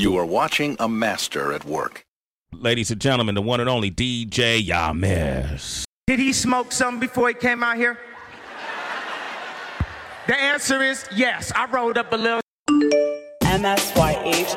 You are watching a master at work. Ladies and gentlemen, the one and only DJ Yamis. Did he smoke something before he came out here? The answer is yes. I rolled up a little. MSYH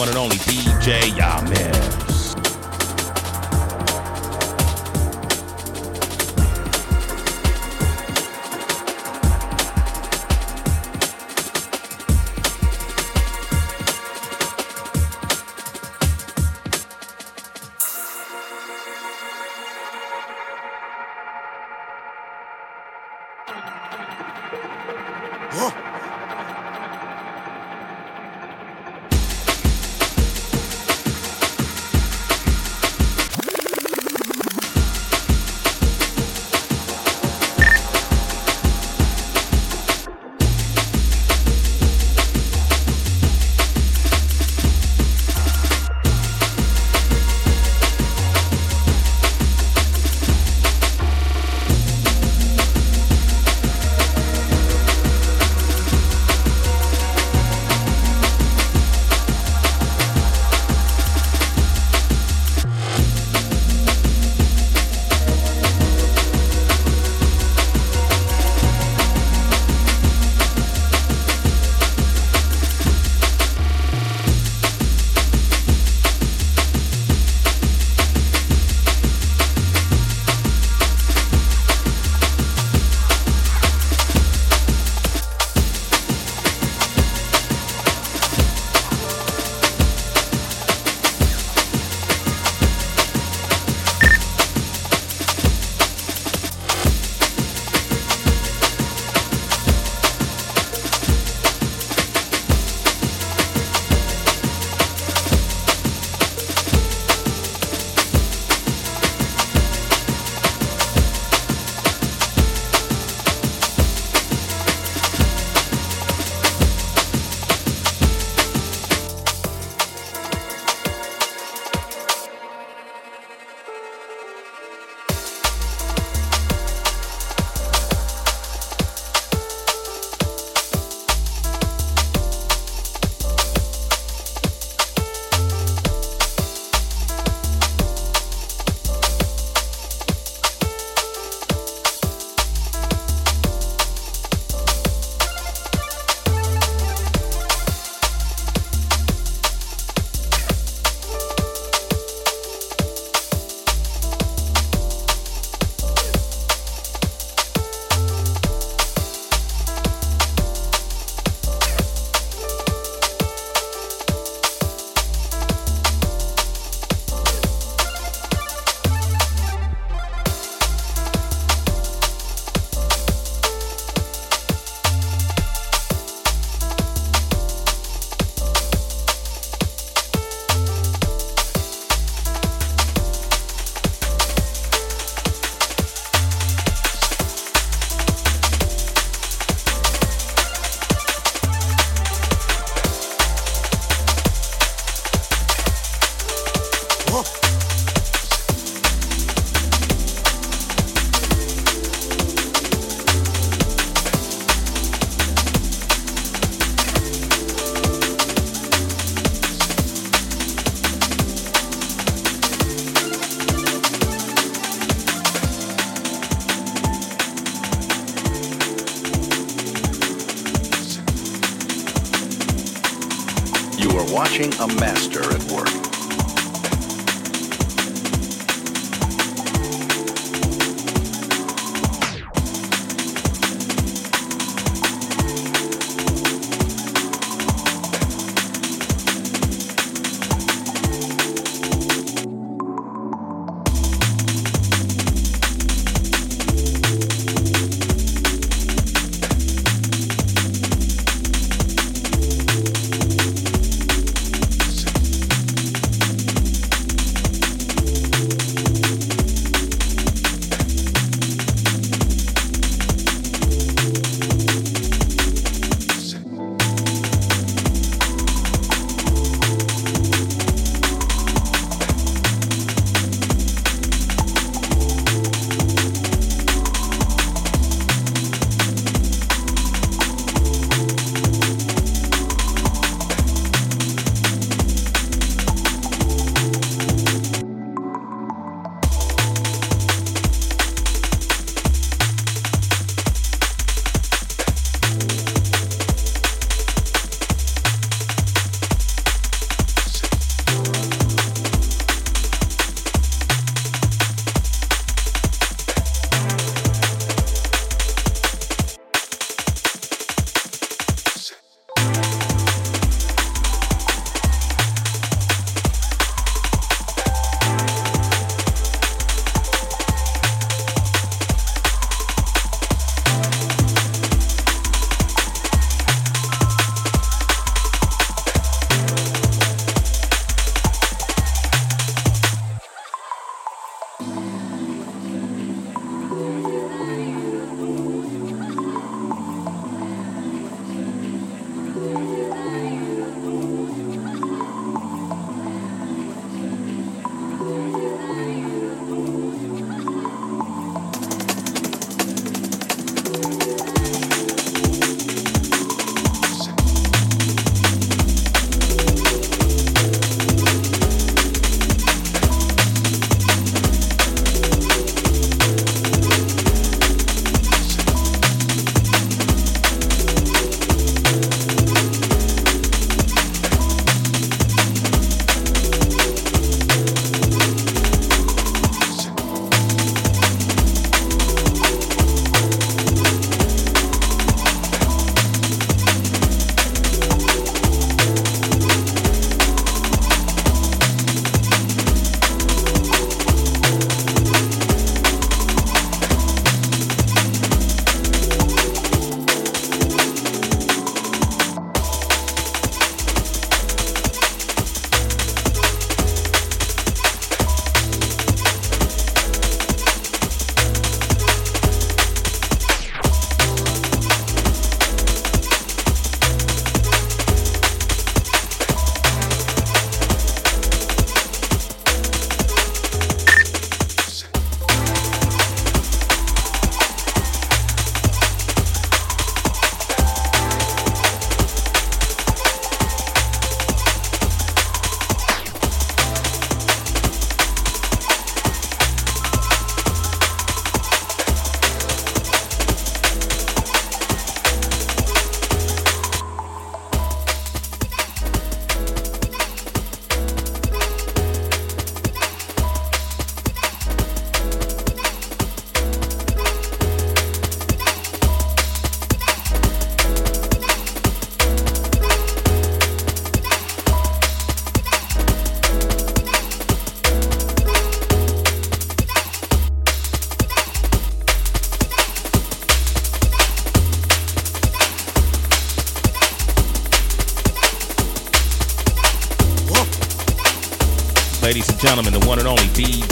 one and only DJ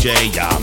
DJ Yames.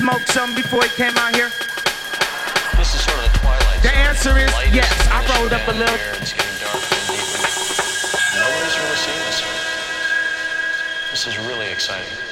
Smoke some before he came out here? This is sort of the twilight. The answer is Light yes. I rolled up a little- It's getting darker and deeper. Nobody's really seen this. This is really exciting.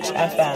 MSYH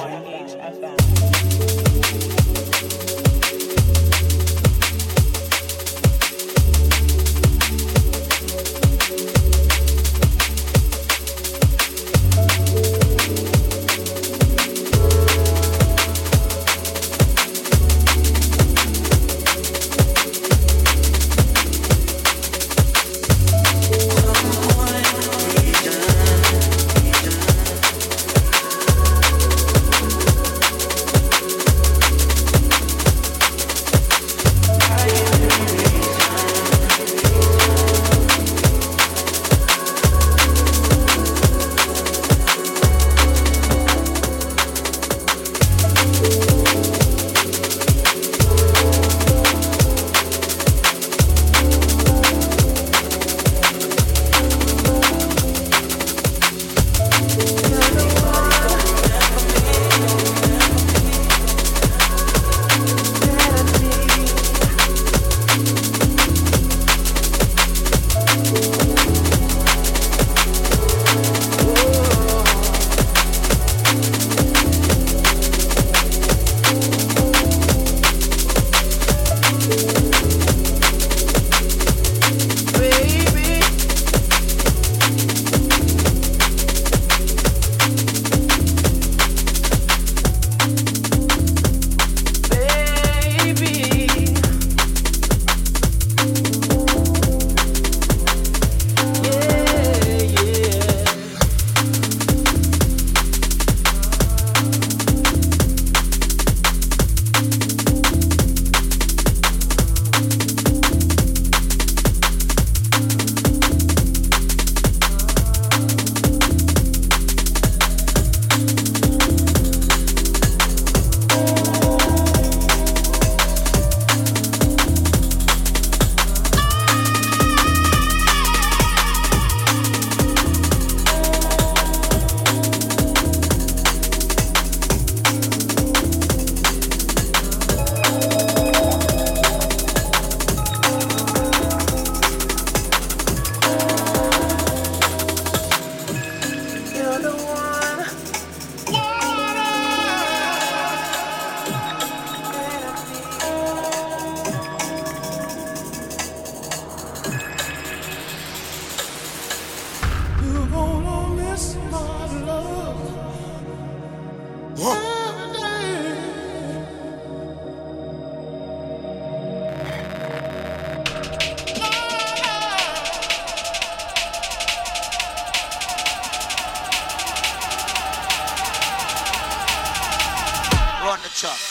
Chuck.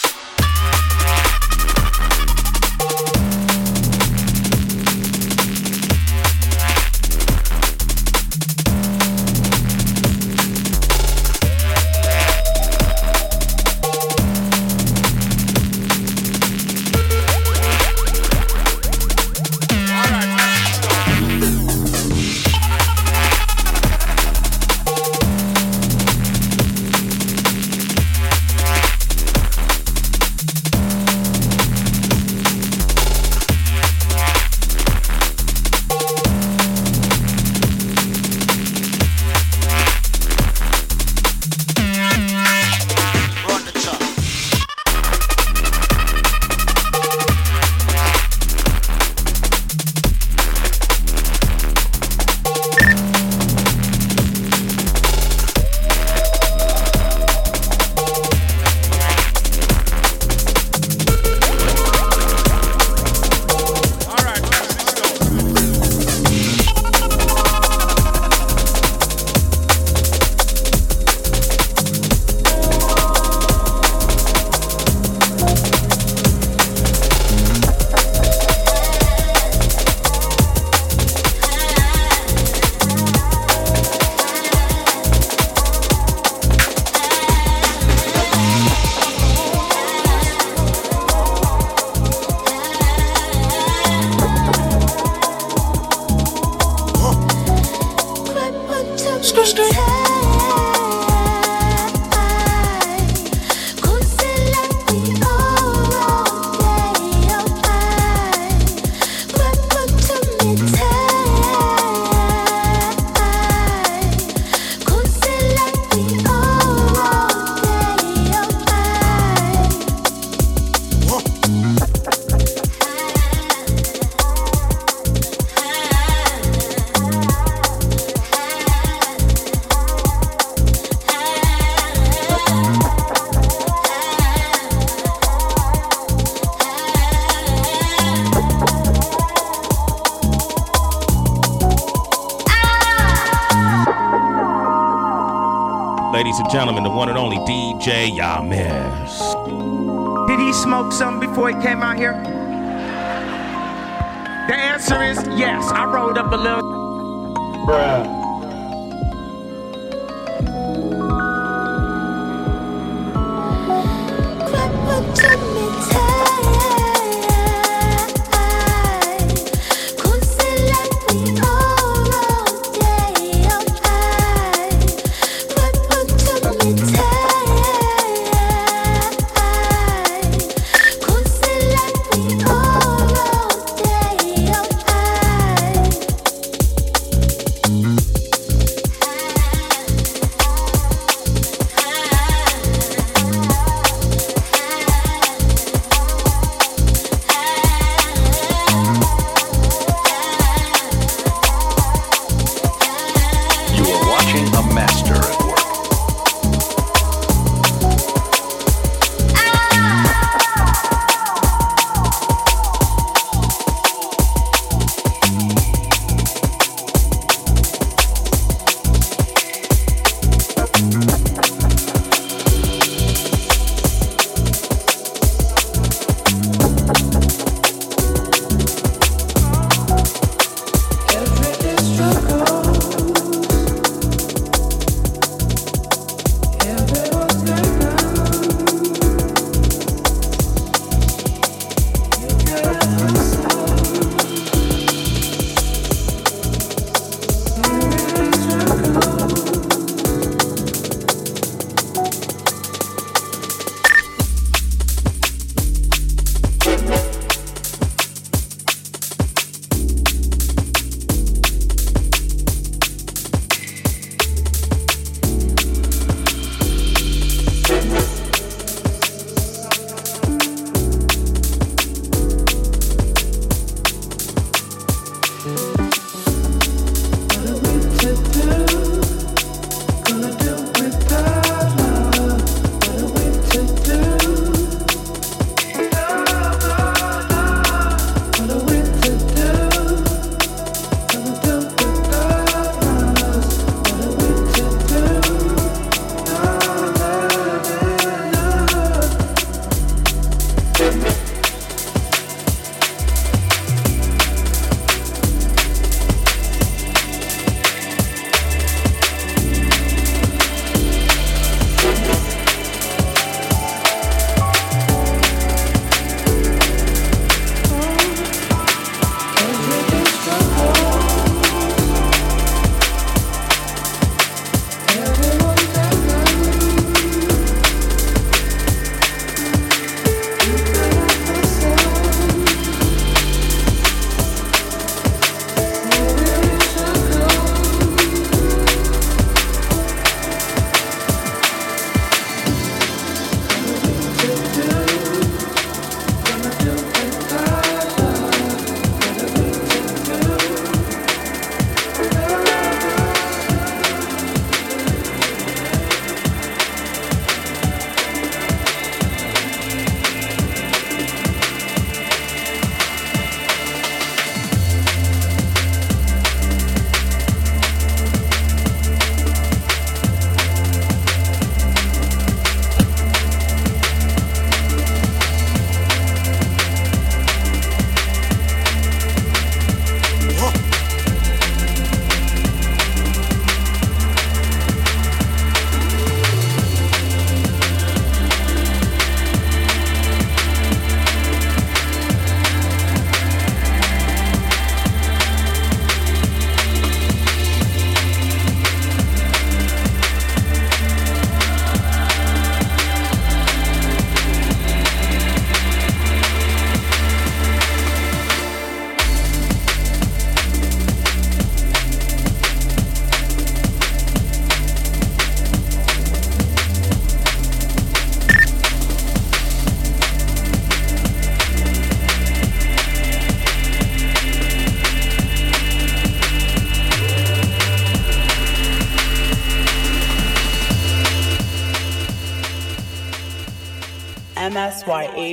Ladies and gentlemen, the one and only DJ Yamis. Did he smoke something before he came out here? The answer is yes. I rolled up a little. Bruh.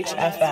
MSYH FM.